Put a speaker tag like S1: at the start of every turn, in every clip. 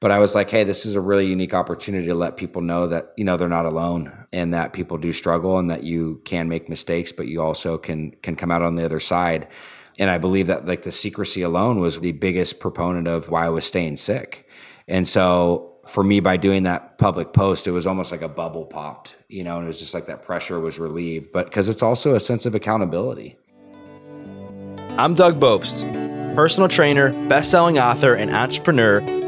S1: But I was like, hey, this is a really unique opportunity to let people know that, you know, they're not alone and that people do struggle and that you can make mistakes, but you also can can come out on the other side. And I believe that like the secrecy alone was the biggest proponent of why I was staying sick. And so for me, by doing that public post, it was almost like a bubble popped, you know, and it was just like that pressure was relieved. But because it's also a sense of accountability.
S2: I'm Doug Bopst, personal trainer, best-selling author, and entrepreneur,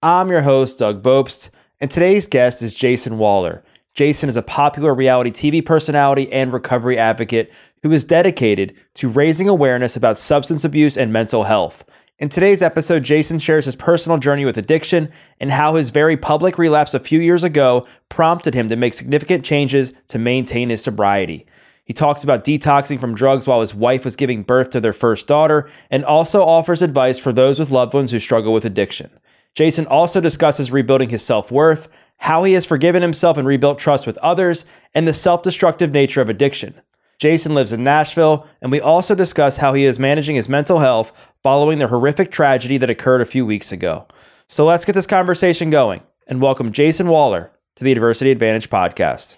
S2: I'm your host, Doug Bopst, and today's guest is Jason Wahler. Jason is a popular reality TV personality and recovery advocate who is dedicated to raising awareness about substance abuse and mental health. In today's episode, Jason shares his personal journey with addiction and how his very public relapse a few years ago prompted him to make significant changes to maintain his sobriety. He talks about detoxing from drugs while his wife was giving birth to their first daughter and also offers advice for those with loved ones who struggle with addiction. Jason also discusses rebuilding his self worth, how he has forgiven himself and rebuilt trust with others, and the self destructive nature of addiction. Jason lives in Nashville, and we also discuss how he is managing his mental health following the horrific tragedy that occurred a few weeks ago. So let's get this conversation going and welcome Jason Wahler to the Adversity Advantage podcast.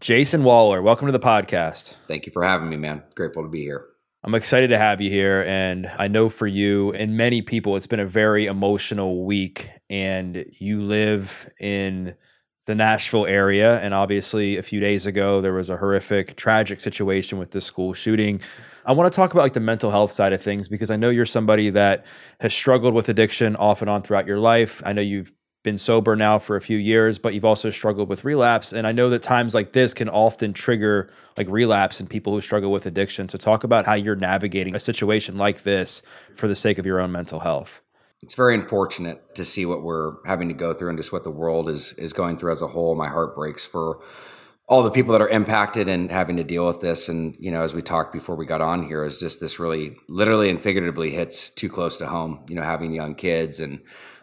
S2: Jason Wahler, welcome to the podcast.
S1: Thank you for having me, man. Grateful to be here.
S2: I'm excited to have you here. And I know for you and many people, it's been a very emotional week. And you live in the Nashville area. And obviously, a few days ago, there was a horrific, tragic situation with this school shooting. I want to talk about like the mental health side of things because I know you're somebody that has struggled with addiction off and on throughout your life. I know you've been sober now for a few years, but you've also struggled with relapse. And I know that times like this can often trigger like relapse in people who struggle with addiction. So, talk about how you're navigating a situation like this for the sake of your own mental health
S1: it's very unfortunate to see what we're having to go through and just what the world is is going through as a whole. My heart breaks for all the people that are impacted and having to deal with this. And you know, as we talked before we got on here, is just this really, literally and figuratively, hits too close to home. You know, having young kids and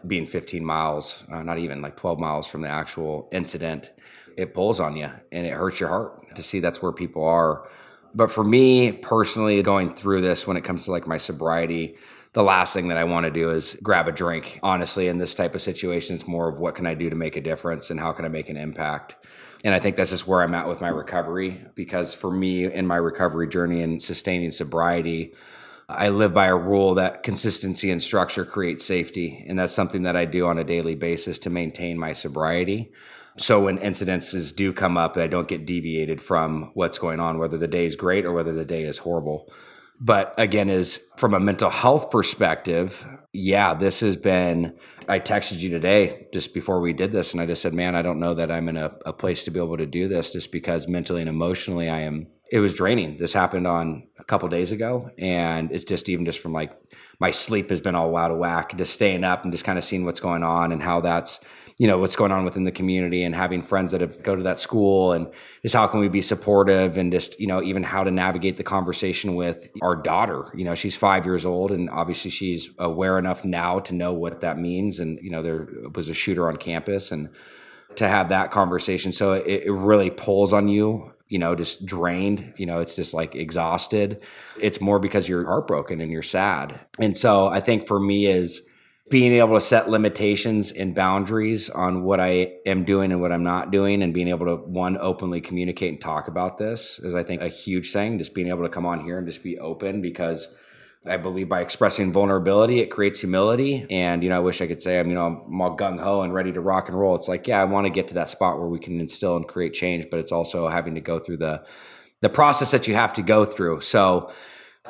S1: being 15 miles, uh, not even like 12 miles from the actual incident, it pulls on you and it hurts your heart to see that's where people are. But for me personally, going through this when it comes to like my sobriety the last thing that I want to do is grab a drink. Honestly, in this type of situation, it's more of what can I do to make a difference and how can I make an impact. And I think this is where I'm at with my recovery because for me, in my recovery journey and sustaining sobriety, I live by a rule that consistency and structure create safety. And that's something that I do on a daily basis to maintain my sobriety. So when incidences do come up, I don't get deviated from what's going on, whether the day is great or whether the day is horrible. But again, is from a mental health perspective, yeah, this has been. I texted you today just before we did this, and I just said, man, I don't know that I'm in a, a place to be able to do this just because mentally and emotionally I am. It was draining. This happened on a couple days ago, and it's just even just from like my sleep has been all out of whack, just staying up and just kind of seeing what's going on and how that's you know what's going on within the community and having friends that have go to that school and just how can we be supportive and just you know even how to navigate the conversation with our daughter you know she's five years old and obviously she's aware enough now to know what that means and you know there was a shooter on campus and to have that conversation so it, it really pulls on you you know just drained you know it's just like exhausted it's more because you're heartbroken and you're sad and so i think for me is being able to set limitations and boundaries on what I am doing and what I'm not doing, and being able to one openly communicate and talk about this is, I think, a huge thing. Just being able to come on here and just be open because I believe by expressing vulnerability, it creates humility. And you know, I wish I could say I'm you know I'm all gung ho and ready to rock and roll. It's like yeah, I want to get to that spot where we can instill and create change, but it's also having to go through the the process that you have to go through. So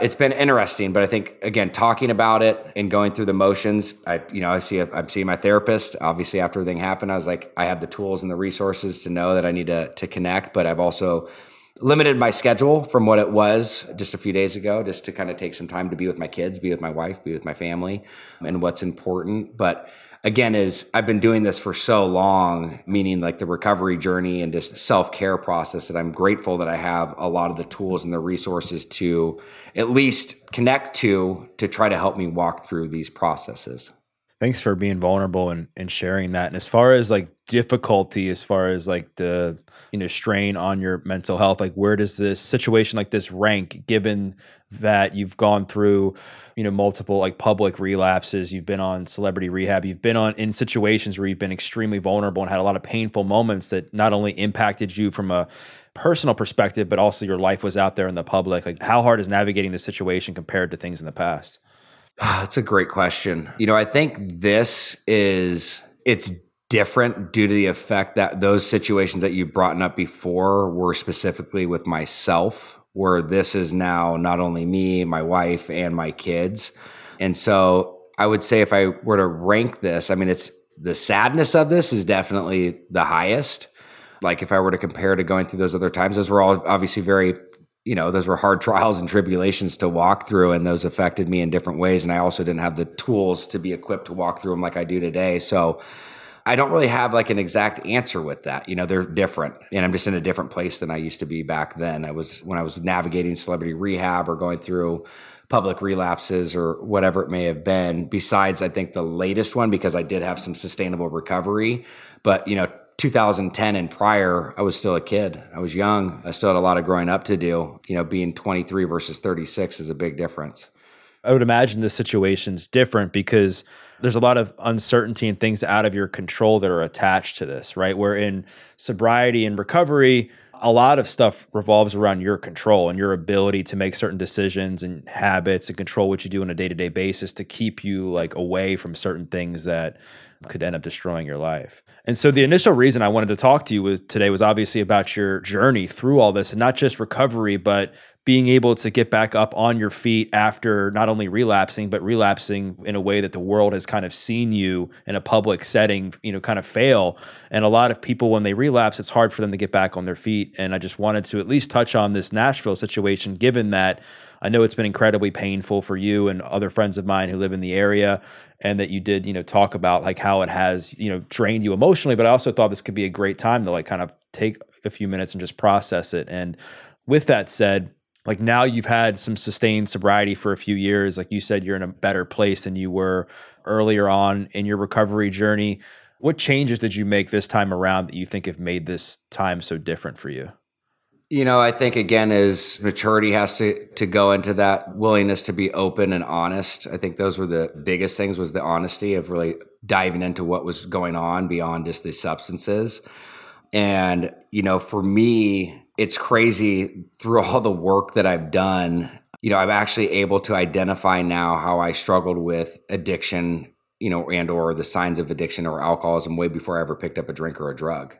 S1: it's been interesting, but I think again, talking about it and going through the motions, I you know I see I'm seeing my therapist. Obviously, after everything happened, I was like, I have the tools and the resources to know that I need to to connect, but I've also limited my schedule from what it was just a few days ago, just to kind of take some time to be with my kids, be with my wife, be with my family, and what's important. But again is I've been doing this for so long, meaning like the recovery journey and just self-care process that I'm grateful that I have a lot of the tools and the resources to at least connect to to try to help me walk through these processes.
S2: Thanks for being vulnerable and, and sharing that. And as far as like difficulty, as far as like the you know strain on your mental health, like where does this situation like this rank given that you've gone through, you know, multiple like public relapses, you've been on celebrity rehab, you've been on in situations where you've been extremely vulnerable and had a lot of painful moments that not only impacted you from a personal perspective, but also your life was out there in the public. Like how hard is navigating the situation compared to things in the past?
S1: Ah, that's a great question. You know, I think this is it's different due to the effect that those situations that you brought up before were specifically with myself, where this is now not only me, my wife, and my kids. And so I would say if I were to rank this, I mean, it's the sadness of this is definitely the highest. Like if I were to compare to going through those other times, those were all obviously very you know, those were hard trials and tribulations to walk through, and those affected me in different ways. And I also didn't have the tools to be equipped to walk through them like I do today. So I don't really have like an exact answer with that. You know, they're different, and I'm just in a different place than I used to be back then. I was when I was navigating celebrity rehab or going through public relapses or whatever it may have been. Besides, I think the latest one because I did have some sustainable recovery. But you know, 2010 and prior, I was still a kid. I was young. I still had a lot of growing up to do. You know, being 23 versus 36 is a big difference.
S2: I would imagine the situation's different because there's a lot of uncertainty and things out of your control that are attached to this, right? Where in sobriety and recovery, a lot of stuff revolves around your control and your ability to make certain decisions and habits and control what you do on a day-to-day basis to keep you like away from certain things that could end up destroying your life. And so the initial reason I wanted to talk to you today was obviously about your journey through all this and not just recovery, but being able to get back up on your feet after not only relapsing, but relapsing in a way that the world has kind of seen you in a public setting, you know, kind of fail. And a lot of people, when they relapse, it's hard for them to get back on their feet. And I just wanted to at least touch on this Nashville situation, given that I know it's been incredibly painful for you and other friends of mine who live in the area and that you did, you know, talk about like how it has, you know, drained you emotionally, but I also thought this could be a great time to like kind of take a few minutes and just process it. And with that said, like now you've had some sustained sobriety for a few years. Like you said, you're in a better place than you were earlier on in your recovery journey. What changes did you make this time around that you think have made this time so different for you?
S1: You know, I think again is maturity has to to go into that willingness to be open and honest. I think those were the biggest things was the honesty of really diving into what was going on beyond just the substances. And, you know, for me, it's crazy through all the work that I've done, you know, I'm actually able to identify now how I struggled with addiction, you know, and or the signs of addiction or alcoholism way before I ever picked up a drink or a drug.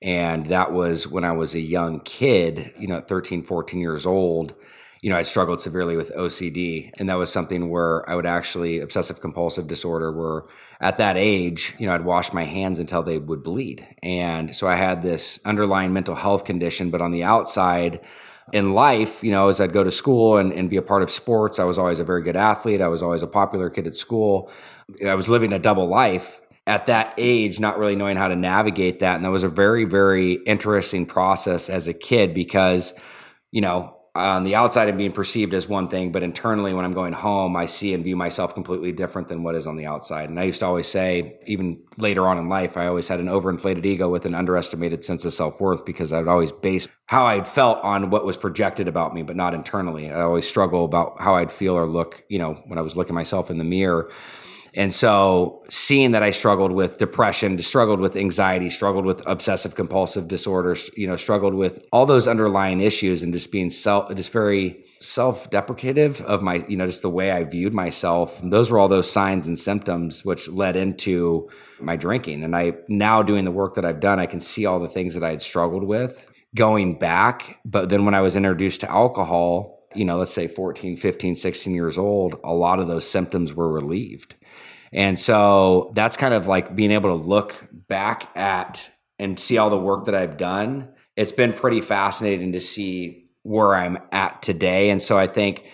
S1: And that was when I was a young kid, you know, 13, 14 years old. You know, I struggled severely with OCD. And that was something where I would actually, obsessive compulsive disorder, where at that age, you know, I'd wash my hands until they would bleed. And so I had this underlying mental health condition, but on the outside, in life, you know, as I'd go to school and, and be a part of sports, I was always a very good athlete. I was always a popular kid at school. I was living a double life at that age, not really knowing how to navigate that. And that was a very, very interesting process as a kid because, you know, on the outside I'm being perceived as one thing, but internally when I'm going home, I see and view myself completely different than what is on the outside. And I used to always say, even later on in life, I always had an overinflated ego with an underestimated sense of self worth because I would always base how I'd felt on what was projected about me, but not internally. I always struggle about how I'd feel or look, you know, when I was looking myself in the mirror. And so seeing that I struggled with depression, struggled with anxiety, struggled with obsessive compulsive disorders, you know, struggled with all those underlying issues and just being self just very self-deprecative of my, you know, just the way I viewed myself. And those were all those signs and symptoms which led into my drinking. And I now doing the work that I've done, I can see all the things that I had struggled with going back. But then when I was introduced to alcohol, you know, let's say 14, 15, 16 years old, a lot of those symptoms were relieved. And so that's kind of like being able to look back at and see all the work that I've done. It's been pretty fascinating to see where I'm at today. And so I think,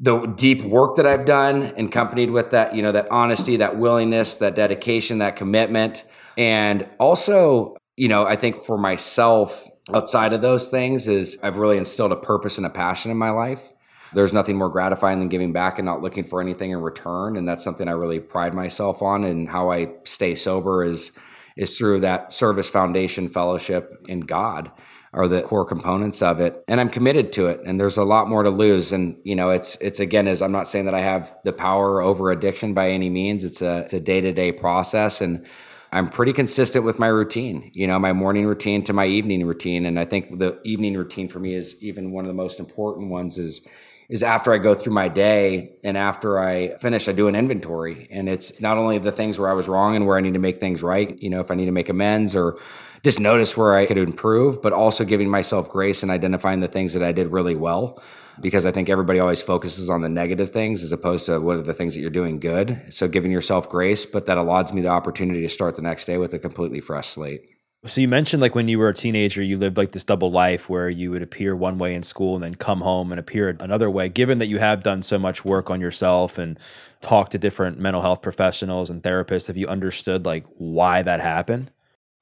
S1: the deep work that I've done, accompanied with that, you know, that honesty, that willingness, that dedication, that commitment. And also, you know, I think for myself, outside of those things, is I've really instilled a purpose and a passion in my life. There's nothing more gratifying than giving back and not looking for anything in return. And that's something I really pride myself on. And how I stay sober is is through that service foundation fellowship in God are the core components of it. And i'm committed to it. And there's a lot more to lose. And you know it's it's again as i'm not saying that i have the power over addiction by any means it's a it's a day-to-day process. And i'm pretty consistent with my routine you know my morning routine to my evening routine. And i think the evening routine for me is even one of the most important ones is is after I go through my day and after I finish, I do an inventory. And it's not only the things where I was wrong and where I need to make things right, you know, if I need to make amends or just notice where I could improve, but also giving myself grace and identifying the things that I did really well. Because I think everybody always focuses on the negative things as opposed to what are the things that you're doing good. So giving yourself grace, but that allows me the opportunity to start the next day with a completely fresh slate.
S2: So you mentioned like when you were a teenager, you lived like this double life where you would appear one way in school and then come home and appear another way. Given that you have done so much work on yourself and talked to different mental health professionals and therapists, have you understood like why that happened?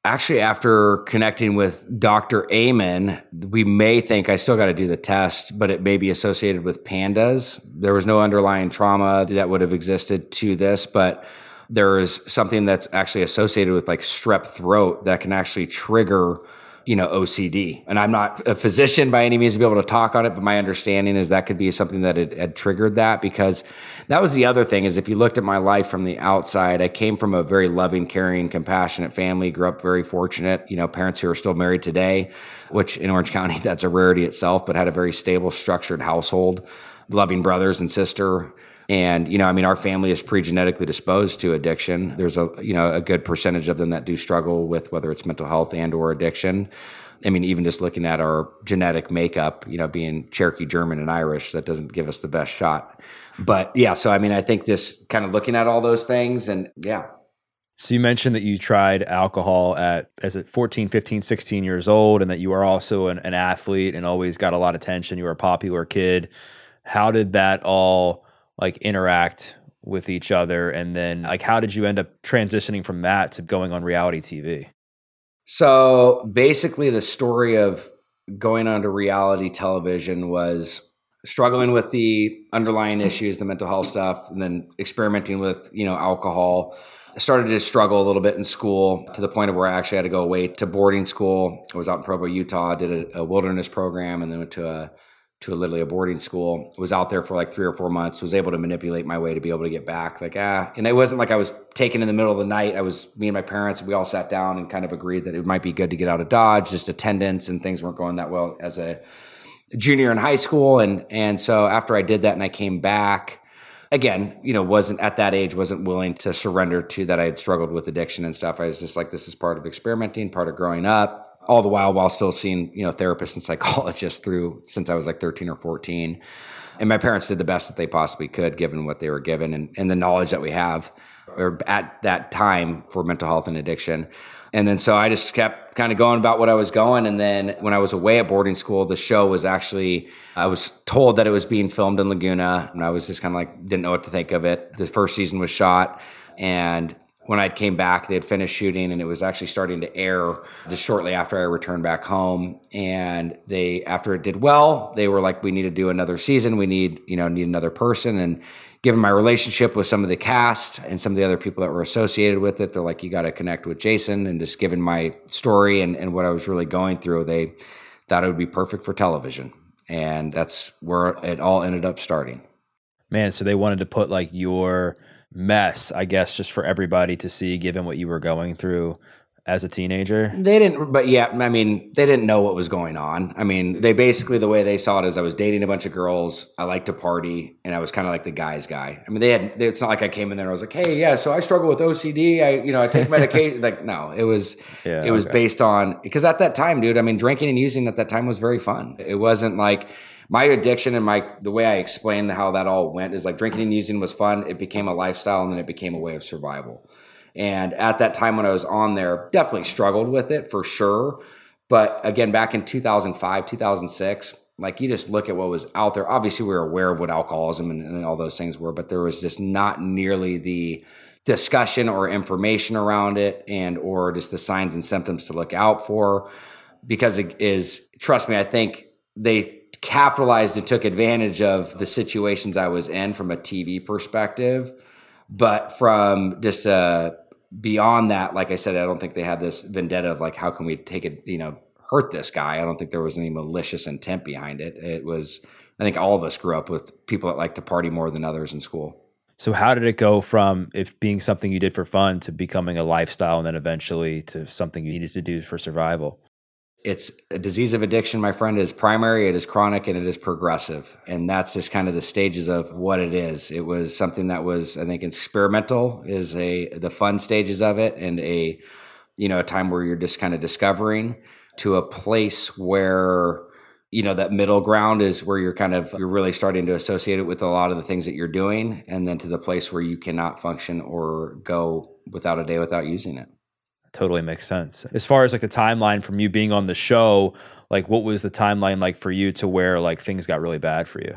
S1: Actually, after connecting with Dr. Amen, we may think I still got to do the test, but it may be associated with pandas. There was no underlying trauma that would have existed to this, but there is something that's actually associated with like strep throat that can actually trigger you know OCD. And I'm not a physician by any means to be able to talk on it, but my understanding is that could be something that had, had, triggered that because that was the other thing is if you looked at my life from the outside, I came from a very loving, caring, compassionate family, grew up very fortunate, you know, parents who are still married today, which in Orange County that's a rarity itself, but had a very stable, structured household, loving brothers and sister and, you know, I mean, our family is pre-genetically disposed to addiction. There's a, you know, a good percentage of them that do struggle with whether it's mental health and or addiction. I mean, even just looking at our genetic makeup, you know, being Cherokee, German, and Irish, that doesn't give us the best shot. But yeah, so I mean, I think this kind of looking at all those things and yeah.
S2: So you mentioned that you tried alcohol at as it 14, 15, 16 years old and that you are also an, an athlete and always got a lot of attention. You were a popular kid. How did that all like interact with each other and then like how did you end up transitioning from that to going on reality TV?
S1: So basically the story of going onto reality television was struggling with the underlying issues, the mental health stuff, and then experimenting with, you know, alcohol. I started to struggle a little bit in school to the point of where I actually had to go away to boarding school. I was out in Provo, Utah, did a, a wilderness program and then went to a to a, literally a boarding school. Was out there for like three or four months. Was able to manipulate my way to be able to get back. Like ah, and it wasn't like I was taken in the middle of the night. I was me and my parents. We all sat down and kind of agreed that it might be good to get out of Dodge. Just attendance and things weren't going that well as a junior in high school. And and so after I did that and I came back. Again, you know, wasn't at that age, wasn't willing to surrender to that. I had struggled with addiction and stuff. I was just like, this is part of experimenting, part of growing up all the while while still seeing you know therapists and psychologists through since I was like 13 or 14. And my parents did the best that they possibly could given what they were given and, and the knowledge that we have or at that time for mental health and addiction. And then so I just kept kind of going about what I was going. And then when I was away at boarding school, the show was actually, I was told that it was being filmed in Laguna. And I was just kind of like, didn't know what to think of it. The first season was shot. And when I came back, they had finished shooting and it was actually starting to air just shortly after I returned back home. And they, after it did well, they were like, we need to do another season. We need, you know, need another person. And given my relationship with some of the cast and some of the other people that were associated with it, they're like, you got to connect with Jason. And just given my story and, and what I was really going through, they thought it would be perfect for television. And that's where it all ended up starting.
S2: Man, so they wanted to put like your mess, I guess, just for everybody to see, given what you were going through as a teenager?
S1: They didn't, but yeah, I mean, they didn't know what was going on. I mean, they basically, the way they saw it is I was dating a bunch of girls. I like to party and I was kind of like the guy's guy. I mean, they had, it's not like I came in there and I was like, hey, yeah, so I struggle with OCD. I, you know, I take medication. like, no, it was, yeah, it was okay. based on, because at that time, dude, I mean, drinking and using at that time was very fun. It wasn't like, my addiction and my the way I explained how that all went is like drinking and using was fun. It became a lifestyle and then it became a way of survival. And at that time when I was on there, definitely struggled with it for sure. But again, back in 2005, 2006, like you just look at what was out there. Obviously, we were aware of what alcoholism and, and all those things were, but there was just not nearly the discussion or information around it and or just the signs and symptoms to look out for because it is trust me i think they capitalized and took advantage of the situations i was in from a tv perspective. But from just uh beyond that like i said i don't think they had this vendetta of like how can we take it you know hurt this guy? I don't think there was any malicious intent behind it. It was i think all of us grew up with people that like to party more than others in school.
S2: So how did it go from it being something you did for fun to becoming a lifestyle and then eventually to something you needed to do for survival?
S1: It's a disease of addiction, my friend, it is primary, it is chronic, and it is progressive. And that's just kind of the stages of what it is. It was something that was, I think, experimental is a the fun stages of it and a you know, a time where you're just kind of discovering to a place where you know that middle ground is where you're kind of you're really starting to associate it with a lot of the things that you're doing and then to the place where you cannot function or go without a day without using it
S2: totally makes sense as far as like the timeline from you being on the show like what was the timeline like for you to where like things got really bad for you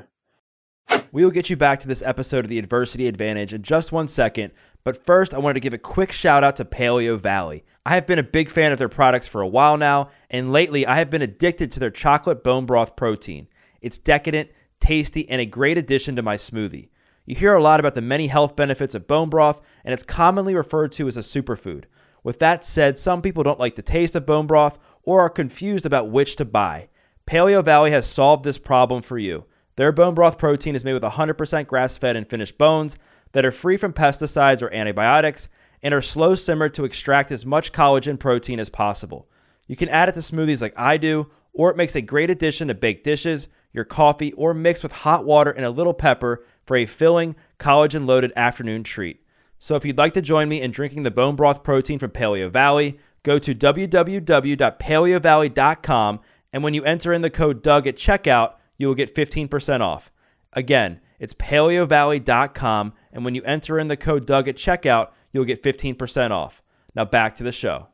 S2: we will get you back to this episode of the adversity advantage in just one second but first, I wanted to give a quick shout out to Paleovalley. I have been a big fan of their products for a while now, and lately I have been addicted to their chocolate bone broth protein. It's decadent, tasty, and a great addition to my smoothie. You hear a lot about the many health benefits of bone broth, and it's commonly referred to as a superfood. With that said, some people don't like the taste of bone broth or are confused about which to buy. Paleovalley has solved this problem for you. Their bone broth protein is made with 100% grass fed and finished bones that are free from pesticides or antibiotics and are slow simmered to extract as much collagen protein as possible. You can add it to smoothies like I do, or it makes a great addition to baked dishes, your coffee, or mix with hot water and a little pepper for a filling, collagen loaded afternoon treat. So if you'd like to join me in drinking the bone broth protein from Paleovalley, go to www.paleovalley.com and when you enter in the code Doug at checkout, you will get 15% off. Again, it's paleovalley.com and when you enter in the code Doug at checkout, you'll get 15% off. Now back to the show.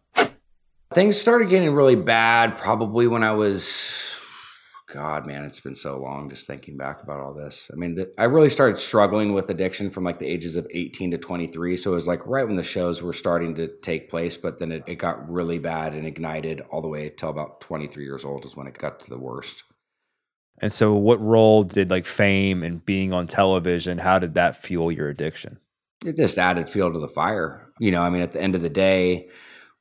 S1: Things started getting really bad probably when I was, God, man, it's been so long just thinking back about all this. I mean, the, I really started struggling with addiction from like the ages of 18 to 23. So it was like right when the shows were starting to take place, but then it, it got really bad and ignited all the way till about 23 years old is when it got to the worst.
S2: And so, what role did like fame and being on television? How did that fuel your addiction?
S1: It just added fuel to the fire. You know, I mean, at the end of the day,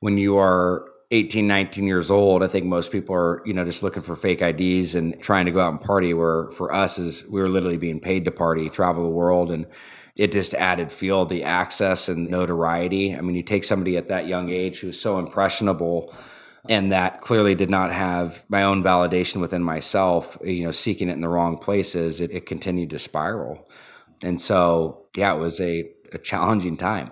S1: when you are 18, 19 years old, I think most people are, you know, just looking for fake IDs and trying to go out and party. Where for us is we were literally being paid to party, travel the world, and it just added fuel, the access and notoriety. I mean, you take somebody at that young age who's so impressionable and that clearly did not have my own validation within myself you know seeking it in the wrong places it, it continued to spiral and so yeah it was a, a challenging time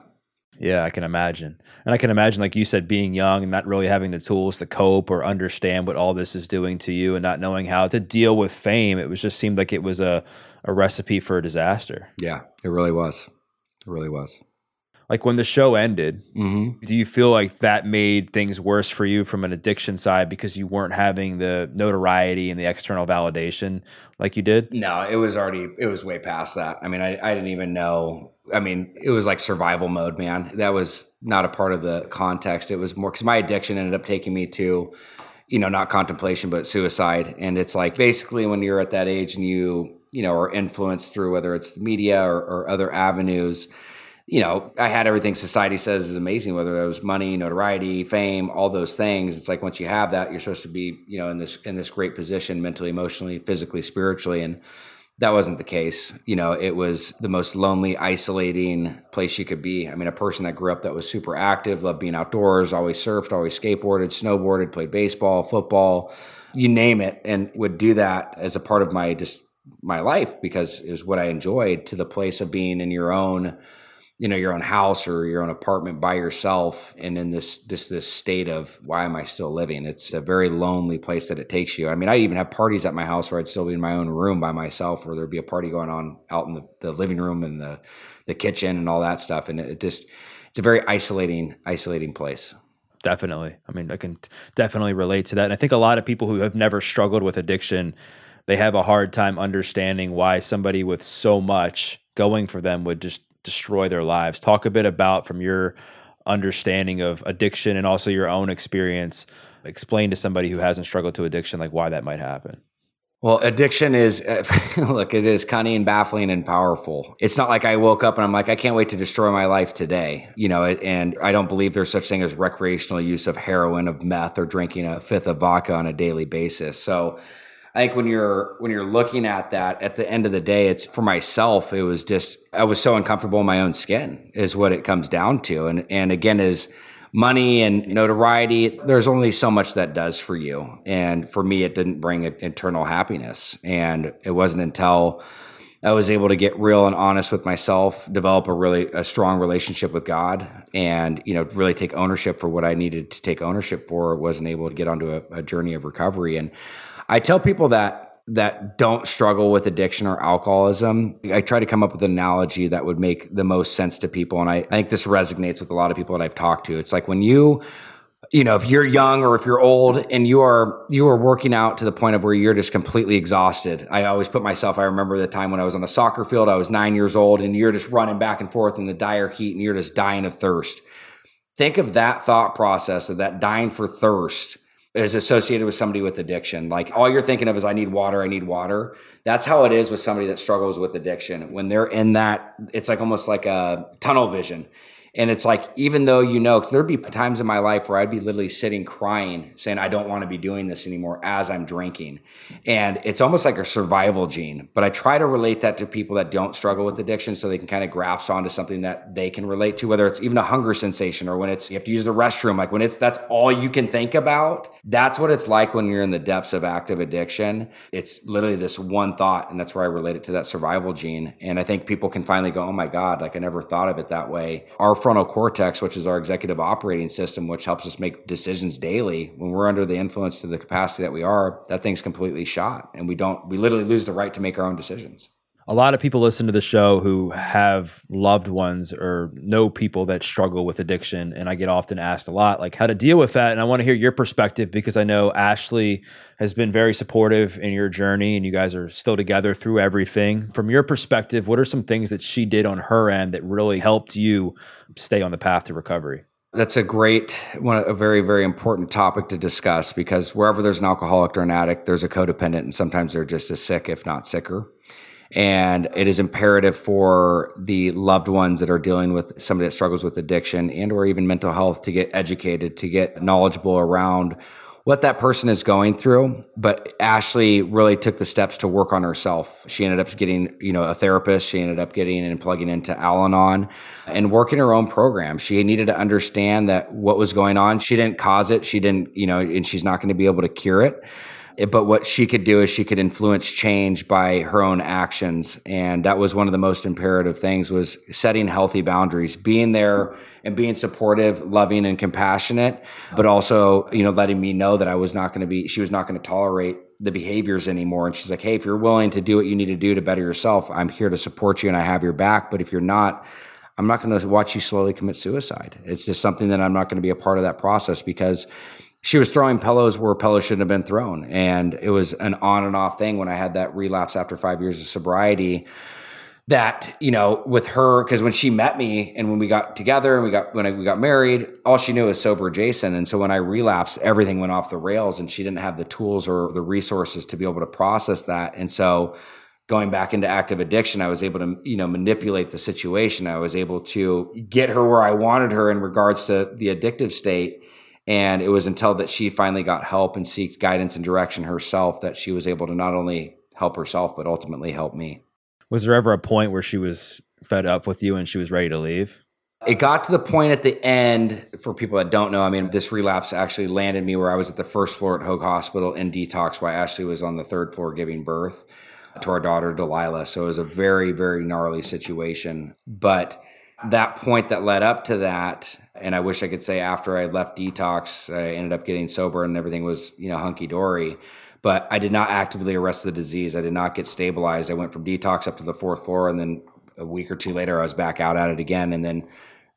S2: yeah, I can imagine. And I can imagine, like you said, being young and not really having the tools to cope or understand what all this is doing to you and not knowing how to deal with fame. It was just seemed like it was a, a recipe for a disaster.
S1: Yeah, it really was. It really was
S2: like when the show ended mm-hmm. do you feel like that made things worse for you from an addiction side because you weren't having the notoriety and the external validation like you did
S1: no it was already it was way past that i mean i, I didn't even know i mean it was like survival mode man that was not a part of the context it was more because my addiction ended up taking me to you know not contemplation but suicide and it's like basically when you're at that age and you you know are influenced through whether it's the media or, or other avenues you know, I had everything society says is amazing, whether it was money, notoriety, fame, all those things. It's like once you have that, you're supposed to be, you know, in this in this great position mentally, emotionally, physically, spiritually. And that wasn't the case. You know, it was the most lonely, isolating place you could be. I mean, a person that grew up that was super active, loved being outdoors, always surfed, always skateboarded, snowboarded, played baseball, football, you name it, and would do that as a part of my just my life because it was what I enjoyed to the place of being in your own you know your own house or your own apartment by yourself and in this this this state of why am i still living? It's a very lonely place that it takes you. I mean i even have parties at my house where i'd still be in my own room by myself where there'd be a party going on out in the, the living room and the the kitchen and all that stuff. And it, it just it's a very isolating isolating place.
S2: Definitely. I mean i can definitely relate to that. And i think a lot of people who have never struggled with addiction they have a hard time understanding why somebody with so much going for them would just destroy their lives. Talk a bit about from your understanding of addiction and also your own experience. Explain to somebody who hasn't struggled to addiction like why that might happen.
S1: Well, addiction is, look, it is cunning, baffling, and powerful. It's not like I woke up and I'm like, I can't wait to destroy my life today. You know, and I don't believe there's such thing as recreational use of heroin, of meth, or drinking a fifth of vodka on a daily basis. So I think when you're when you're looking at that, at the end of the day, it's for myself. It was just I was so uncomfortable in my own skin, is what it comes down to. And and again, is money and notoriety, there's only so much that does for you. And for me, it didn't bring internal happiness. And it wasn't until I was able to get real and honest with myself, develop a really a strong relationship with God, and you know really take ownership for what I needed to take ownership for. Wasn't able to get onto a, a journey of recovery. And I tell people that that don't struggle with addiction or alcoholism. I try to come up with an analogy that would make the most sense to people. And I, I think this resonates with a lot of people that I've talked to. It's like when you you know if you're young or if you're old and you are you are working out to the point of where you're just completely exhausted i always put myself i remember the time when i was on a soccer field i was nine years old and you're just running back and forth in the dire heat and you're just dying of thirst think of that thought process of that dying for thirst is associated with somebody with addiction. Like all you're thinking of is I need water, I need water. That's how it is with somebody that struggles with addiction. When they're in that, it's like almost like a tunnel vision. And it's like, even though you know, because there'd be times in my life where I'd be literally sitting crying, saying, I don't want to be doing this anymore as I'm drinking. And it's almost like a survival gene. But I try to relate that to people that don't struggle with addiction so they can kind of grasp onto something that they can relate to, whether it's even a hunger sensation or when it's you have to use the restroom, like when it's that's all you can think about. That's what it's like when you're in the depths of active addiction. It's literally this one thought. And that's where I relate it to that survival gene. And I think people can finally go, oh my God, like I never thought of it that way. Our frontal cortex, which is our executive operating system, which helps us make decisions daily, when we're under the influence to the capacity that we are, that thing's completely shot. And we don't, we literally lose the right to make our own decisions.
S2: A lot of people listen to the show who have loved ones or know people that struggle with addiction and i get often asked a lot like how to deal with that? And i want to hear your perspective because i know ashley has been very supportive in your journey and you guys are still together through everything. From your perspective what are some things that she did on her end that really helped you stay on the path to recovery
S1: that's a great one, a very, very important topic to discuss because wherever there's an alcoholic or an addict, there's a codependent, and sometimes they're just as sick, if not sicker. And it is imperative for the loved ones that are dealing with somebody that struggles with addiction and or even mental health to get educated, to get knowledgeable around what that person is going through. But Ashley really took the steps to work on herself. She ended up getting, you know, a therapist. She ended up getting and plugging into Al Anon and working her own program. She needed to understand that what was going on, she didn't cause it. She didn't, you know, and she's not going to be able to cure it but what she could do is she could influence change by her own actions. And that was one of the most imperative things was setting healthy boundaries being there and being supportive loving and compassionate but also you know letting me know that i was not going to be she was not going to tolerate the behaviors anymore. And she's like hey if you're willing to do what you need to do to better yourself i'm here to support you and i have your back. But if you're not i'm not going to watch you slowly commit suicide. It's just something that i'm not going to be a part of that process because she was throwing pillows where pillows shouldn't have been thrown. And it was an on and off thing when I had that relapse after five years of sobriety. That, you know, with her, because when she met me and when we got together and we got, when I, we got married, all she knew was sober Jason. And so when I relapsed, everything went off the rails and she didn't have the tools or the resources to be able to process that. And so, going back into active addiction, I was able to, you know, manipulate the situation. I was able to get her where I wanted her in regards to the addictive state. And it was until that she finally got help and seeked guidance and direction herself that she was able to not only help herself, but ultimately help me.
S2: Was there ever a point where she was fed up with you and she was ready to leave?
S1: It got to the point at the end, for people that don't know, I mean, this relapse actually landed me where I was at the first floor at Hoag Hospital in detox while Ashley was on the third floor giving birth to our daughter, Delilah. So it was a very, very gnarly situation. But that point that led up to that, and I wish I could say after I left detox, I ended up getting sober and everything was, you know, hunky dory. But I did not actively arrest the disease. I did not get stabilized. I went from detox up to the fourth floor, and then a week or two later, I was back out at it again. And then,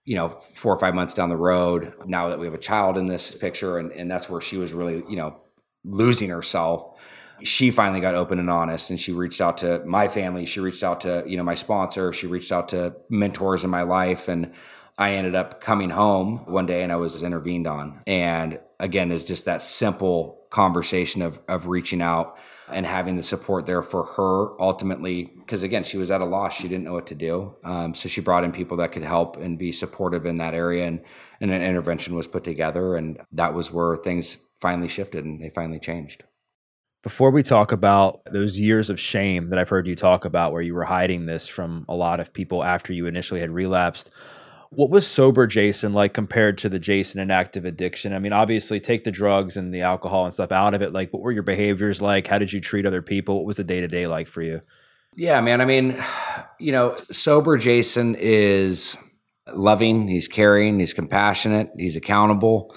S1: you know, four or five months down the road, now that we have a child in this picture, and, and that's where she was really, you know, losing herself she finally got open and honest and she reached out to my family she reached out to you know my sponsor she reached out to mentors in my life and i ended up coming home one day and i was intervened on. And again is just that simple conversation of of reaching out and having the support there for her ultimately because again she was at a loss. She didn't know what to do. Um, so she brought in people that could help and be supportive in that area. And, and an intervention was put together and that was where things finally shifted and they finally changed.
S2: Before we talk about those years of shame that I've heard you talk about, where you were hiding this from a lot of people after you initially had relapsed, what was sober Jason like compared to the Jason in active addiction? I mean, obviously, take the drugs and the alcohol and stuff out of it. Like, what were your behaviors like? How did you treat other people? What was the day to day like for you?
S1: Yeah, man. I mean, you know, sober Jason is loving, he's caring, he's compassionate, he's accountable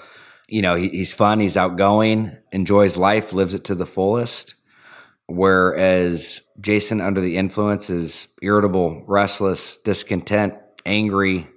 S1: you know, he, he's fun, he's outgoing, enjoys life, lives it to the fullest. Whereas Jason, under the influence, is irritable, restless, discontent, angry,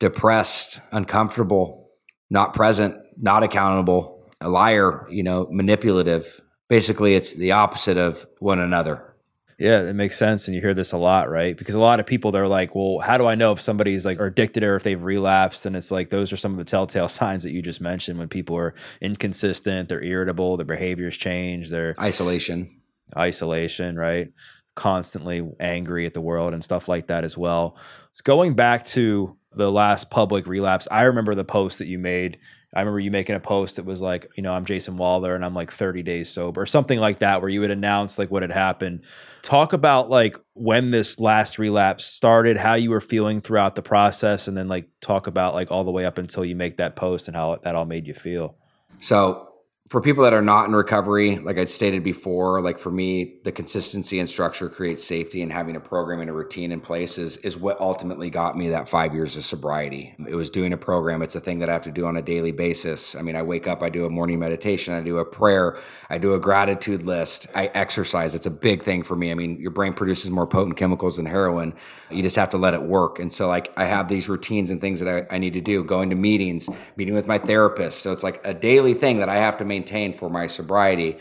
S1: depressed, uncomfortable, not present, not accountable, a liar, you know, manipulative. Basically, it's the opposite of one another.
S2: Yeah, it makes sense. And you hear this a lot, right? Because a lot of people, they're like, well, how do I know if somebody's like addicted or if they've relapsed? And it's like, those are some of the telltale signs that you just mentioned when people are inconsistent, they're irritable, their behaviors change, their
S1: isolation,
S2: isolation, right? Constantly angry at the world and stuff like that as well. So going back to the last public relapse, I remember the post that you made I remember you making a post that was like, you know, I'm Jason Wahler and I'm like 30 days sober, or something like that, where you would announce like what had happened. Talk about like when this last relapse started, how you were feeling throughout the process, and then like talk about like all the way up until you make that post and how that all made you feel.
S1: So for people that are not in recovery, like I stated before, like for me, the consistency and structure creates safety, and having a program and a routine in place is is what ultimately got me that five years of sobriety. It was doing a program. It's a thing that I have to do on a daily basis. I mean, I wake up, I do a morning meditation, I do a prayer, I do a gratitude list, I exercise. It's a big thing for me. I mean, your brain produces more potent chemicals than heroin. You just have to let it work. And so, like, I have these routines and things that I, I need to do. Going to meetings, meeting with my therapist. So it's like a daily thing that I have to maintain for my sobriety.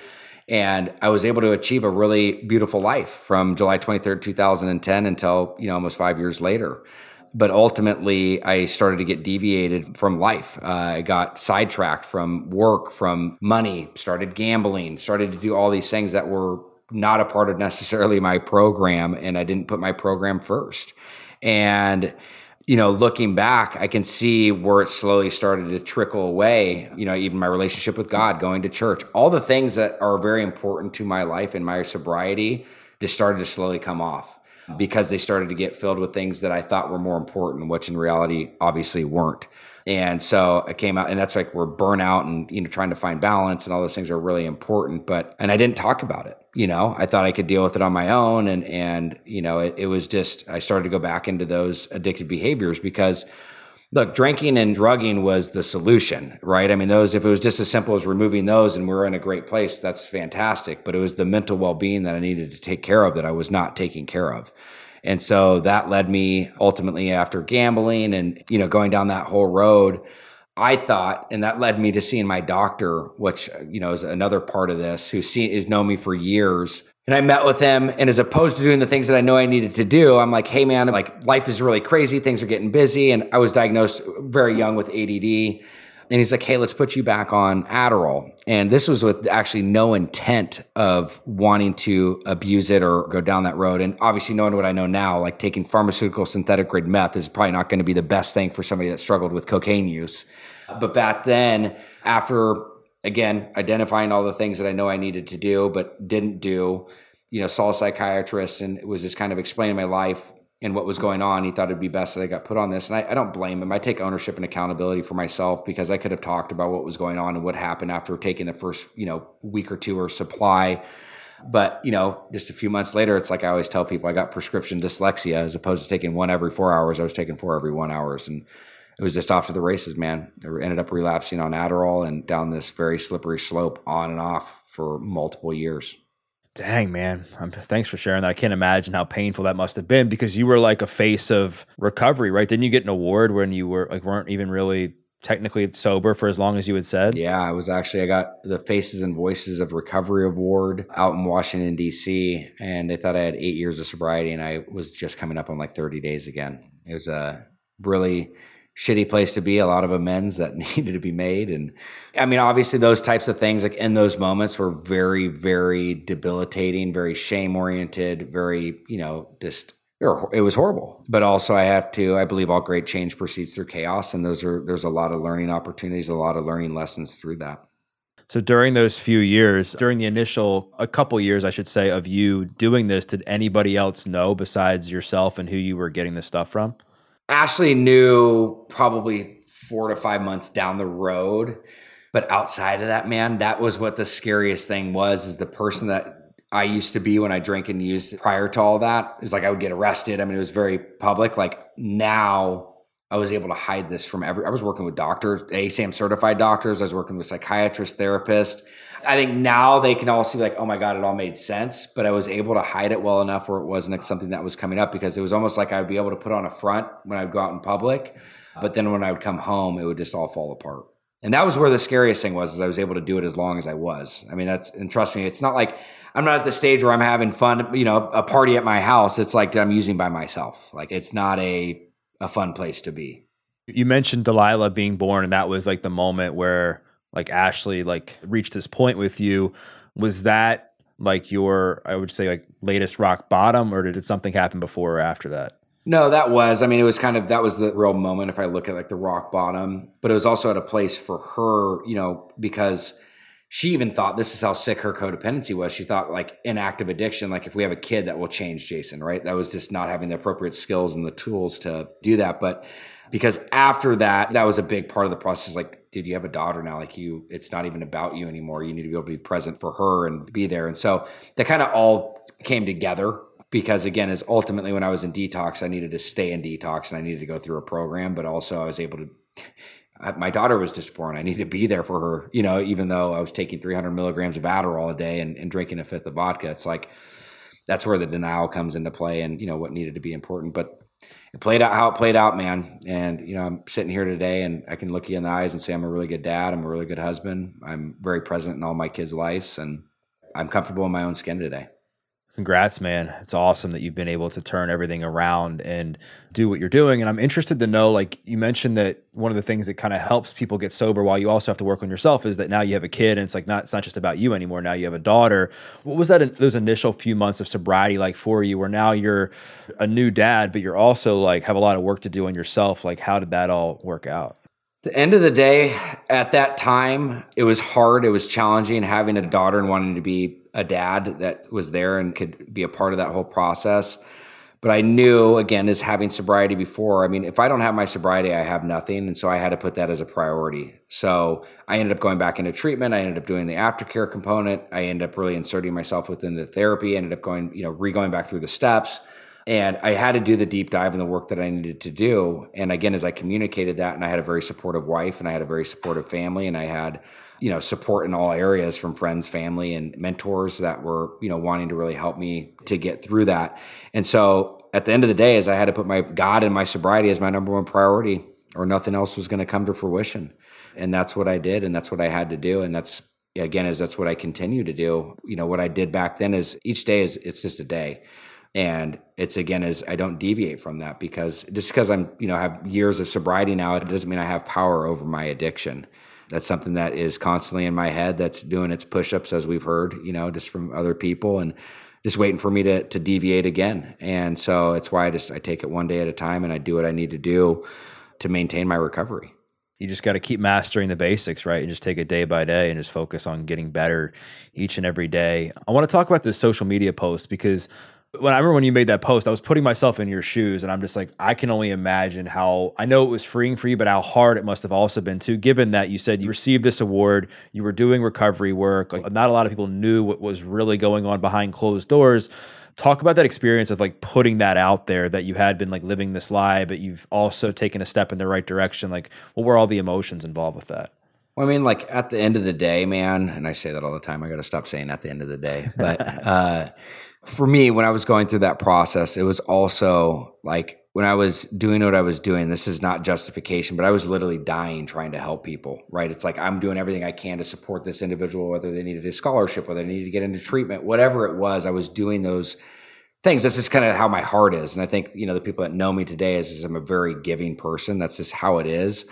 S1: And I was able to achieve a really beautiful life from July 23rd, 2010 until, you know, almost five years later. But ultimately, I started to get deviated from life. Uh, I got sidetracked from work, from money, started gambling, started to do all these things that were not a part of necessarily my program. And I didn't put my program first. And you know, looking back, I can see where it slowly started to trickle away. You know, even my relationship with God, going to church, all the things that are very important to my life and my sobriety just started to slowly come off because they started to get filled with things that I thought were more important, which in reality obviously weren't. And so I came out, and that's like we're burnout and you know trying to find balance and all those things are really important. But and I didn't talk about it. You know, I thought I could deal with it on my own, and and you know it, it was just I started to go back into those addictive behaviors because look, drinking and drugging was the solution, right? I mean, those, if it was just as simple as removing those and we're in a great place, that's fantastic. But it was the mental well being that I needed to take care of that I was not taking care of. And so that led me ultimately after gambling and, you know, going down that whole road. I thought, and that led me to seeing my doctor, which, you know, is another part of this, who see, has known me for years. And I met with him, and as opposed to doing the things that I know I needed to do, I'm like, hey, man, like life is really crazy. Things are getting busy. And I was diagnosed very young with ADD. And he's like, hey, let's put you back on Adderall. And this was with actually no intent of wanting to abuse it or go down that road. And obviously, knowing what I know now, like taking pharmaceutical synthetic grade meth is probably not going to be the best thing for somebody that struggled with cocaine use. But back then, after again, identifying all the things that I know I needed to do, but didn't do, you know, saw a psychiatrist and was just kind of explaining my life and what was going on. He thought it'd be best that I got put on this. And I, I, don't blame him. I take ownership and accountability for myself because I could have talked about what was going on and what happened after taking the first, you know, week or two or supply. But, you know, just a few months later, it's like I always tell people I got prescription dyslexia as opposed to taking one every four hours. I was taking four every one hours. And it was just off to the races, man. I ended up relapsing on Adderall and down this very slippery slope on and off for multiple years.
S2: Dang, man. Thanks for sharing that. I can't imagine how painful that must have been because you were like a face of recovery, right? Didn't you get an award when you were like weren't even really technically sober for as long as you had said.
S1: Yeah, I was actually I got the Faces and Voices of Recovery Award out in Washington D.C. and they thought I had eight years of sobriety, and I was just coming up on like 30 days again. It was a really shitty place to be. A lot of amends that needed to be made. And i mean obviously those types of things like in those moments were very very debilitating very shame oriented very you know just it was horrible. But also i have to i believe all great change proceeds through chaos. And those are there's a lot of learning opportunities a lot of learning lessons through that.
S2: So during those few years during the initial a couple years i should say of you doing this did anybody else know besides yourself and who you were getting this stuff from
S1: Ashley knew probably four to five months down the road. But outside of that, man, that was what the scariest thing was is the person that I used to be when I drank and used prior to all that. It was like I would get arrested. I mean, it was very public. Like now I was able to hide this from every I was working with doctors, ASAM certified doctors, I was working with psychiatrists, therapists. I think now they can all see like, oh my God, it all made sense. But I was able to hide it well enough where it wasn't something that was coming up because it was almost like I'd be able to put on a front when I'd go out in public. But then when I would come home, it would just all fall apart. And that was where the scariest thing was, is I was able to do it as long as I was. I mean, that's, and trust me, it's not like I'm not at the stage where I'm having fun, you know, a party at my house. It's like I'm using by myself. Like it's not a, a fun place to be.
S2: You mentioned Delilah being born, and that was like the moment where like Ashley like reached this point with you, was that like your I would say like latest rock bottom, or did something happen before or after that?
S1: No, that was. I mean, it was kind of that was the real moment if I look at like the rock bottom. But it was also at a place for her, you know, because she even thought this is how sick her codependency was. She thought like inactive addiction, like if we have a kid that will change Jason, right? That was just not having the appropriate skills and the tools to do that. But because after that, that was a big part of the process. Like, dude, you have a daughter now. Like, you, it's not even about you anymore. You need to be able to be present for her and be there. And so that kind of all came together because again is ultimately when i was in detox i needed to stay in detox and i needed to go through a program but also i was able to my daughter was just born i needed to be there for her you know even though i was taking 300 milligrams of adderall a day and, and drinking a fifth of vodka it's like that's where the denial comes into play and you know what needed to be important but it played out how it played out, man. And you know, I'm sitting here today, and I can look you in the eyes and say I'm a really good dad. I'm a really good husband. I'm very present in all my kids' lives, and I'm comfortable in my own skin today.
S2: Congrats, man. It's awesome that you've been able to turn everything around and do what you're doing. And I'm interested to know like, you mentioned that one of the things that kind of helps people get sober while you also have to work on yourself is that now you have a kid and it's like not, it's not just about you anymore. Now you have a daughter. What was that, in those initial few months of sobriety like for you, where now you're a new dad, but you're also like have a lot of work to do on yourself? Like, how did that all work out?
S1: The end of the day, at that time, it was hard. It was challenging having a daughter and wanting to be a dad that was there and could be a part of that whole process. But I knew, again, as having sobriety before, I mean, if I don't have my sobriety, I have nothing. And so I had to put that as a priority. So I ended up going back into treatment. I ended up doing the aftercare component. I ended up really inserting myself within the therapy, I ended up going, you know, re going back through the steps. And I had to do the deep dive and the work that I needed to do. And again, as I communicated that, and I had a very supportive wife and I had a very supportive family, and I had you know support in all areas from friends family and mentors that were you know wanting to really help me to get through that. And so at the end of the day as i had to put my god and my sobriety as my number one priority or nothing else was going to come to fruition. And that's what i did and that's what i had to do and that's again is that's what i continue to do. You know what i did back then is each day is it's just a day and it's again is i don't deviate from that because just because i'm you know have years of sobriety now it doesn't mean i have power over my addiction that's something that is constantly in my head that's doing its push-ups as we've heard you know just from other people and just waiting for me to to deviate again and so it's why i just i take it one day at a time and i do what i need to do to maintain my recovery
S2: you just got to keep mastering the basics, right? And just take it day by day and just focus on getting better each and every day. I want to talk about this social media post because when I remember when you made that post, I was putting myself in your shoes, and I'm just like, I can only imagine how I know it was freeing for you, but how hard it must have also been too. Given that you said you received this award, you were doing recovery work, like not a lot of people knew what was really going on behind closed doors. Talk about that experience of like putting that out there that you had been like living this lie, but you've also taken a step in the right direction. Like, what were all the emotions involved with that?
S1: Well, I mean, like at the end of the day, man, and I say that all the time. I got to stop saying at the end of the day, but. uh for me, when I was going through that process, it was also like when I was doing what I was doing, this is not justification, but I was literally dying trying to help people, right? It's like I'm doing everything I can to support this individual, whether they needed a scholarship, whether they needed to get into treatment, whatever it was, I was doing those things. That's just kind of how my heart is. And I think, you know, the people that know me today is, is I'm a very giving person. That's just how it is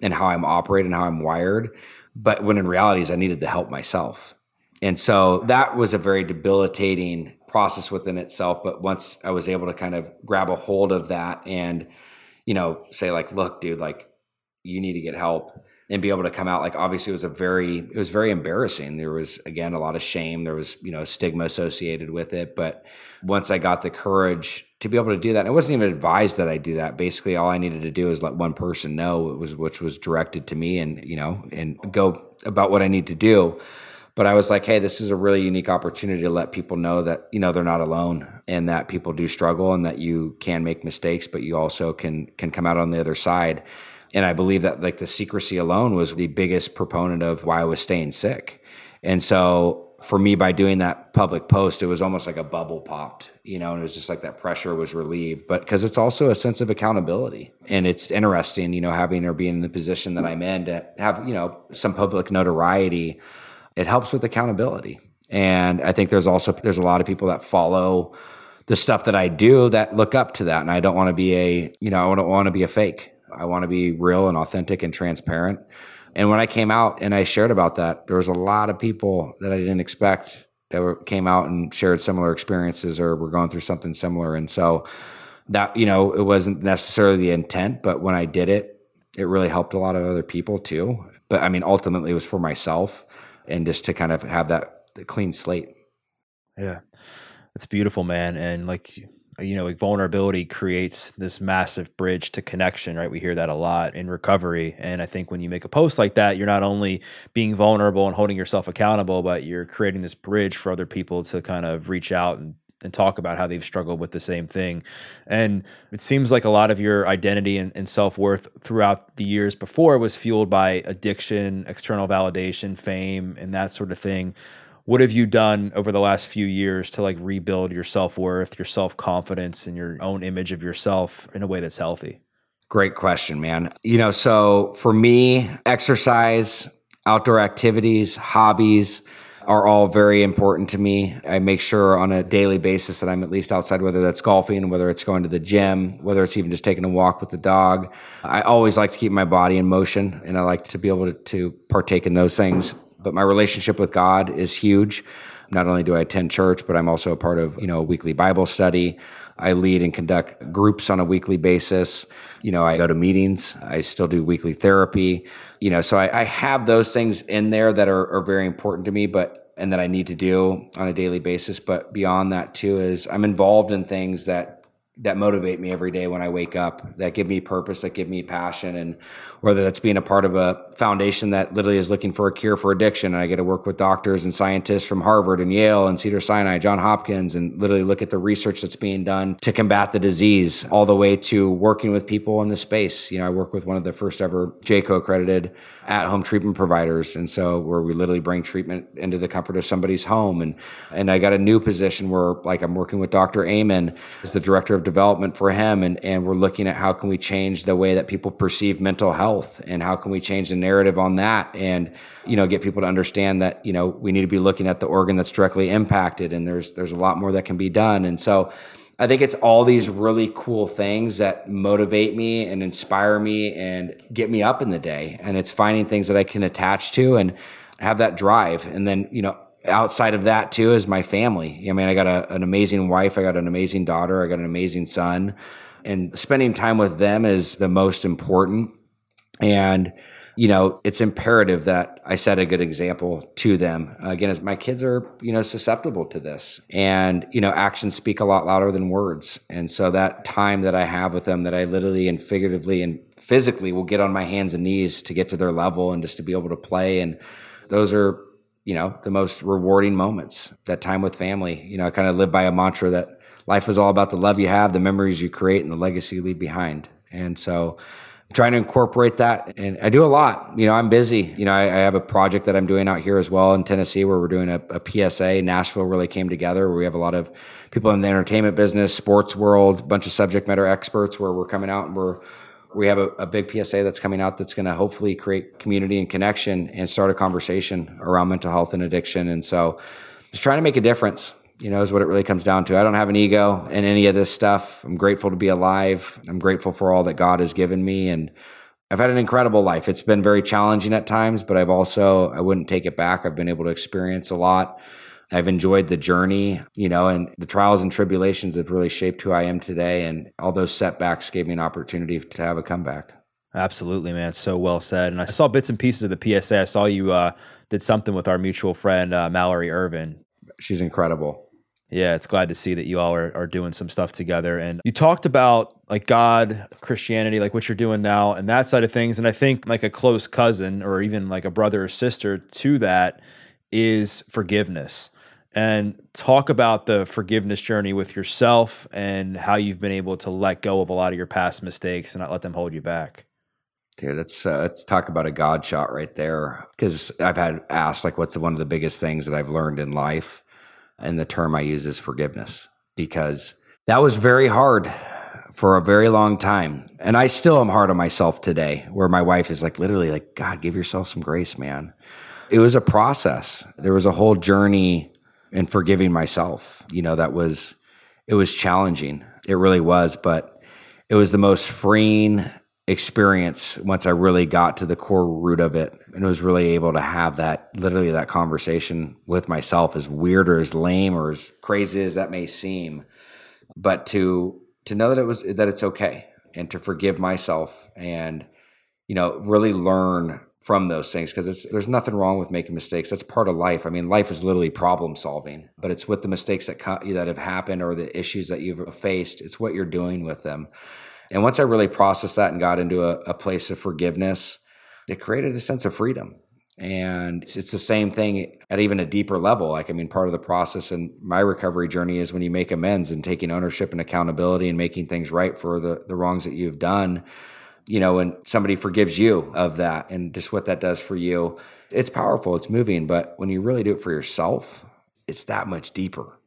S1: and how I'm operating, how I'm wired. But when in reality is I needed the help myself. And so that was a very debilitating process within itself. But once I was able to kind of grab a hold of that and, you know, say like, look, dude, like you need to get help and be able to come out like obviously it was a very it was very embarrassing. There was again a lot of shame. There was you know stigma associated with it. But once i got the courage to be able to do that and it wasn't even advised that i do that. Basically all i needed to do is let one person know it was which was directed to me and you know and go about what i need to do but I was like, hey, this is a really unique opportunity to let people know that, you know, they're not alone and that people do struggle and that you can make mistakes, but you also can can come out on the other side. And I believe that like the secrecy alone was the biggest proponent of why I was staying sick. And so for me, by doing that public post, it was almost like a bubble popped, you know, and it was just like that pressure was relieved. But because it's also a sense of accountability. And it's interesting, you know, having or being in the position that I'm in to have, you know, some public notoriety it helps with accountability. And I think there's also there's a lot of people that follow the stuff that I do that look up to that. And I don't want to be a, you know, I don't want to be a fake. I want to be real and authentic and transparent. And when I came out and I shared about that, there was a lot of people that I didn't expect that were, came out and shared similar experiences or were going through something similar. And so that, you know, it wasn't necessarily the intent, but when I did it, it really helped a lot of other people too. But I mean, ultimately, it was for myself and just to kind of have that clean slate.
S2: Yeah, it's beautiful, man. And like you know, like vulnerability creates this massive bridge to connection, right? We hear that a lot in recovery. And I think when you make a post like that, you're not only being vulnerable and holding yourself accountable, but you're creating this bridge for other people to kind of reach out and and talk about how they've struggled with the same thing. And it seems like a lot of your identity and, and self worth throughout the years before was fueled by addiction, external validation, fame, and that sort of thing. What have you done over the last few years to like rebuild your self worth, your self confidence, and your own image of yourself in a way that's healthy?
S1: Great question, man. You know, so for me, exercise, outdoor activities, hobbies, are all very important to me. I make sure on a daily basis that I'm at least outside, whether that's golfing, whether it's going to the gym, whether it's even just taking a walk with the dog. I always like to keep my body in motion and I like to be able to, to partake in those things. But my relationship with God is huge. Not only do I attend church, but I'm also a part of, you know, a weekly Bible study. I lead and conduct groups on a weekly basis. You know, I go to meetings. I still do weekly therapy. You know, so I, I have those things in there that are, are very important to me, but and that I need to do on a daily basis. But beyond that too is I'm involved in things that that motivate me every day when I wake up, that give me purpose, that give me passion. And whether that's being a part of a foundation that literally is looking for a cure for addiction. And I get to work with doctors and scientists from Harvard and Yale and Cedar Sinai, John Hopkins, and literally look at the research that's being done to combat the disease, all the way to working with people in the space. You know, I work with one of the first ever JCAHO accredited at home treatment providers. And so where we literally bring treatment into the comfort of somebody's home. And, and I got a new position where like I'm working with Dr. Amen as the director of development for him. And, and we're looking at how can we change the way that people perceive mental health and how can we change the narrative on that and, you know, get people to understand that, you know, we need to be looking at the organ that's directly impacted and there's, there's a lot more that can be done. And so, I think it's all these really cool things that motivate me and inspire me and get me up in the day. And it's finding things that I can attach to and have that drive. And then, you know, outside of that too is my family. I mean, I got a, an amazing wife, I got an amazing daughter, I got an amazing son, and spending time with them is the most important. And you know, it's imperative that I set a good example to them. Again, as my kids are, you know, susceptible to this. And, you know, actions speak a lot louder than words. And so that time that I have with them that I literally and figuratively and physically will get on my hands and knees to get to their level and just to be able to play and those are you know, the most rewarding moments, that time with family. You know, I kind of live by a mantra that life is all about the love you have, the memories you create, and the legacy you leave behind. And so trying to incorporate that. And I do a lot. You know, I'm busy. You know, I, I have a project that I'm doing out here as well in Tennessee where we're doing a, a, PSA. Nashville really came together where we have a lot of people in the entertainment business, sports world, a bunch of subject matter experts where we're coming out and we're we have a, a big PSA that's coming out that's going to hopefully create community and connection and start a conversation around mental health and addiction. And so just trying to make a difference you know, is what it really comes down to. I don't have an ego in any of this stuff. I'm grateful to be alive. I'm grateful for all that God has given me. And I've had an incredible life. It's been very challenging at times, but I've also, I wouldn't take it back. I've been able to experience a lot. I've enjoyed the journey, you know, and the trials and tribulations have really shaped who I am today. And all those setbacks gave me an opportunity to have a comeback.
S2: Absolutely, man. So well said. And I saw bits and pieces of the PSA. I saw you uh, did something with our mutual friend, uh, Mallory Ervin.
S1: She's incredible.
S2: Yeah, it's glad to see that you all are, are doing some stuff together. And you talked about like God, Christianity, like what you're doing now, and that side of things. And I think like a close cousin or even like a brother or sister to that is forgiveness. And talk about the forgiveness journey with yourself and how you've been able to let go of a lot of your past mistakes and not let them hold you back.
S1: Dude, let's uh, let's talk about a God shot right there. Because I've had asked like, what's one of the biggest things that I've learned in life? And the term I use is forgiveness because that was very hard for a very long time. And I still am hard on myself today, where my wife is like, literally, like, God, give yourself some grace, man. It was a process. There was a whole journey in forgiving myself. You know, that was, it was challenging. It really was, but it was the most freeing experience once I really got to the core root of it and was really able to have that literally that conversation with myself as weird or as lame or as crazy as that may seem. But to to know that it was that it's okay and to forgive myself and you know really learn from those things because it's there's nothing wrong with making mistakes. That's part of life. I mean life is literally problem solving but it's with the mistakes that that have happened or the issues that you've faced it's what you're doing with them and once I really processed that and got into a, a place of forgiveness, it created a sense of freedom. And it's, it's, the same thing at even a deeper level. Like, I mean, part of the process in my recovery journey is when you make amends and taking ownership and accountability and making things right for the, the wrongs that you've done. You know, when somebody forgives you of that and just what that does for you, it's powerful, it's moving. But when you really do it for yourself, it's that much deeper.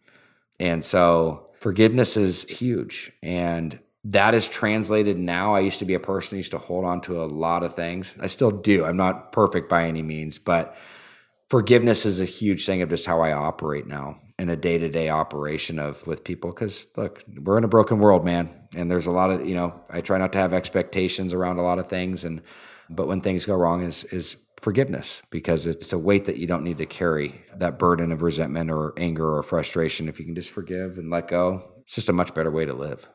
S1: And so forgiveness is huge. And that is translated now. I used to be a person used to hold on to a lot of things. I still do. I'm not perfect by any means, but forgiveness is a huge thing of just how I operate now in a day-to-day operation of with people cuz look, we're in a broken world, man. And there's a lot of, you know, I try not to have expectations around a lot of things and but when things go wrong is is forgiveness because it's a weight that you don't need to carry that burden of resentment or anger or frustration if you can just forgive and let go. It's just a much better way to live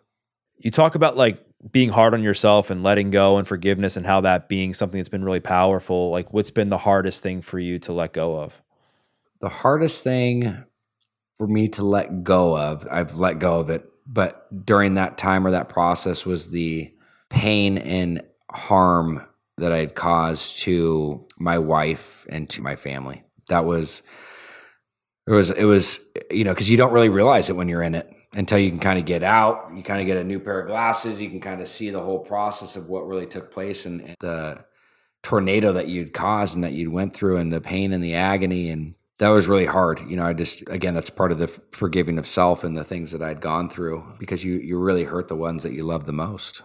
S2: you talk about like being hard on yourself and letting go and forgiveness and how that being something that's been really powerful like what's been the hardest thing for you to let go of?
S1: The hardest thing for me to let go of i've let go of it but during that time or that process was the pain and harm that i had caused to my wife and to my family. That was it was it was you know because you don't really realize it when you're in it until you can kind of get out. You kind of get a new pair of glasses. You can kind of see the whole process of what really took place and the tornado that you'd caused and that you'd went through and the pain and the agony and that was really hard. You know, I just again that's part of the forgiving of self and the things that I'd gone through because you you really hurt the ones that you love the most.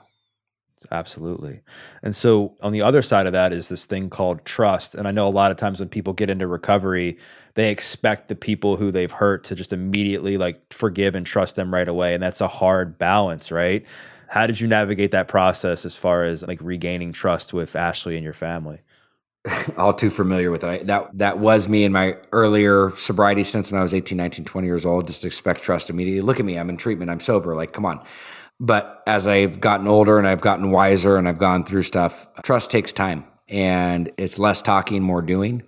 S2: Absolutely. And so on the other side of that is this thing called trust. And I know a lot of times when people get into recovery, they expect the people who they've hurt to just immediately like forgive and trust them right away. And that's a hard balance, right? How did you navigate that process as far as like regaining trust with Ashley and your family?
S1: All too familiar with it. I, that that was me in my earlier sobriety since when I was 18, 19, 20 years old. Just expect trust immediately. Look at me, I'm in treatment, I'm sober. Like, come on. But as I've gotten older and I've gotten wiser and I've gone through stuff, trust takes time and it's less talking, more doing.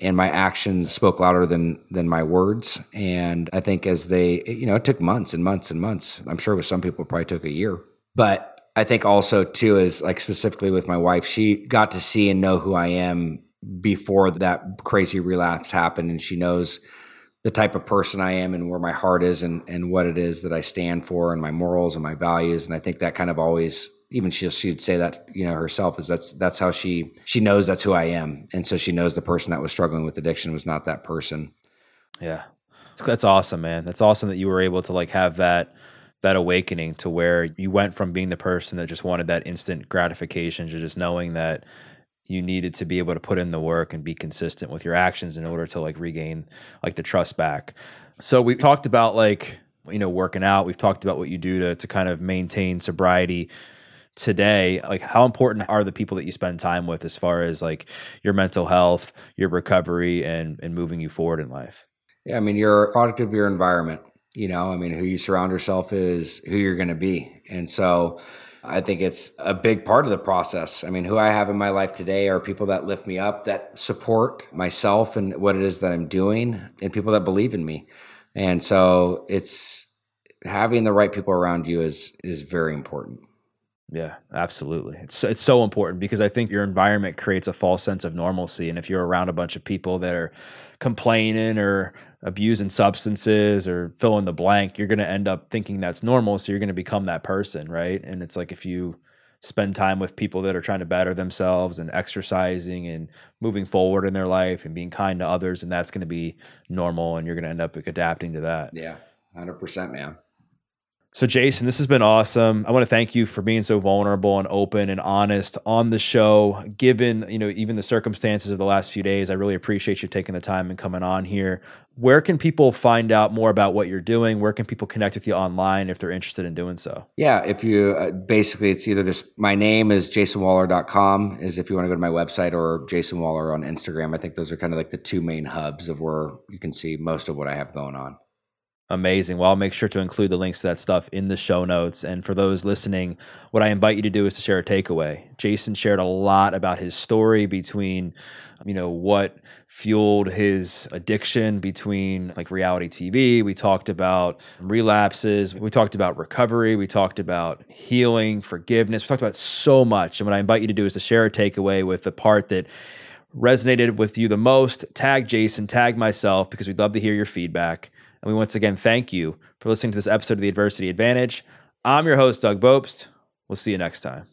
S1: And my actions spoke louder than than my words. And I think as they, you know, it took months and months and months. I'm sure with some people probably took a year. But I think also too is like specifically with my wife, she got to see and know who I am before that crazy relapse happened, and she knows the type of person I am and where my heart is and, and what it is that I stand for and my morals and my values. And I think that kind of always even she she'd say that you know herself is that's that's how she she knows that's who I am, and so she knows the person that was struggling with addiction was not that person.
S2: Yeah, that's awesome, man. That's awesome that you were able to like have that that awakening to where you went from being the person that just wanted that instant gratification to just knowing that you needed to be able to put in the work and be consistent with your actions in order to like regain like the trust back. So we've talked about like you know working out. We've talked about what you do to to kind of maintain sobriety today like how important are the people that you spend time with as far as like your mental health your recovery and and moving you forward in life
S1: yeah i mean you're a product of your environment you know i mean who you surround yourself is who you're going to be and so I think it's a big part of the process. I mean, who I have in my life today are people that lift me up, that support myself and what it is that I'm doing, and people that believe in me. And so it's having the right people around you is is very important.
S2: Yeah, absolutely. It's it's so important because I think your environment creates a false sense of normalcy, and if you're around a bunch of people that are complaining or abusing substances or fill in the blank, you're going to end up thinking that's normal. So you're going to become that person, right? And it's like if you spend time with people that are trying to better themselves and exercising and moving forward in their life and being kind to others, and that's going to be normal, and you're going to end up adapting to that.
S1: Yeah, hundred percent, man.
S2: So, Jason, this has been awesome. I want to thank you for being so vulnerable and open and honest on the show. Given you know even the circumstances of the last few days, I really appreciate you taking the time and coming on here. Where can people find out more about what you're doing? Where can people connect with you online if they're interested in doing so?
S1: Yeah, if you uh, basically, it's either just my name is jasonwahler.com, is if you want to go to my website, or Jason Wahler on Instagram. I think those are kind of like the two main hubs of where you can see most of what I have going on.
S2: Amazing. Well, I'll make sure to include the links to that stuff in the show notes. And for those listening, what I invite you to do is to share a takeaway. Jason shared a lot about his story between, you know, what fueled his addiction between like reality TV. We talked about relapses. We talked about recovery. We talked about healing, forgiveness. We talked about so much. And what I invite you to do is to share a takeaway with the part that resonated with you the most. Tag Jason, tag myself, because we'd love to hear your feedback. And we once again thank you for listening to this episode of The Adversity Advantage. I'm your host, Doug Bopst. We'll see you next time.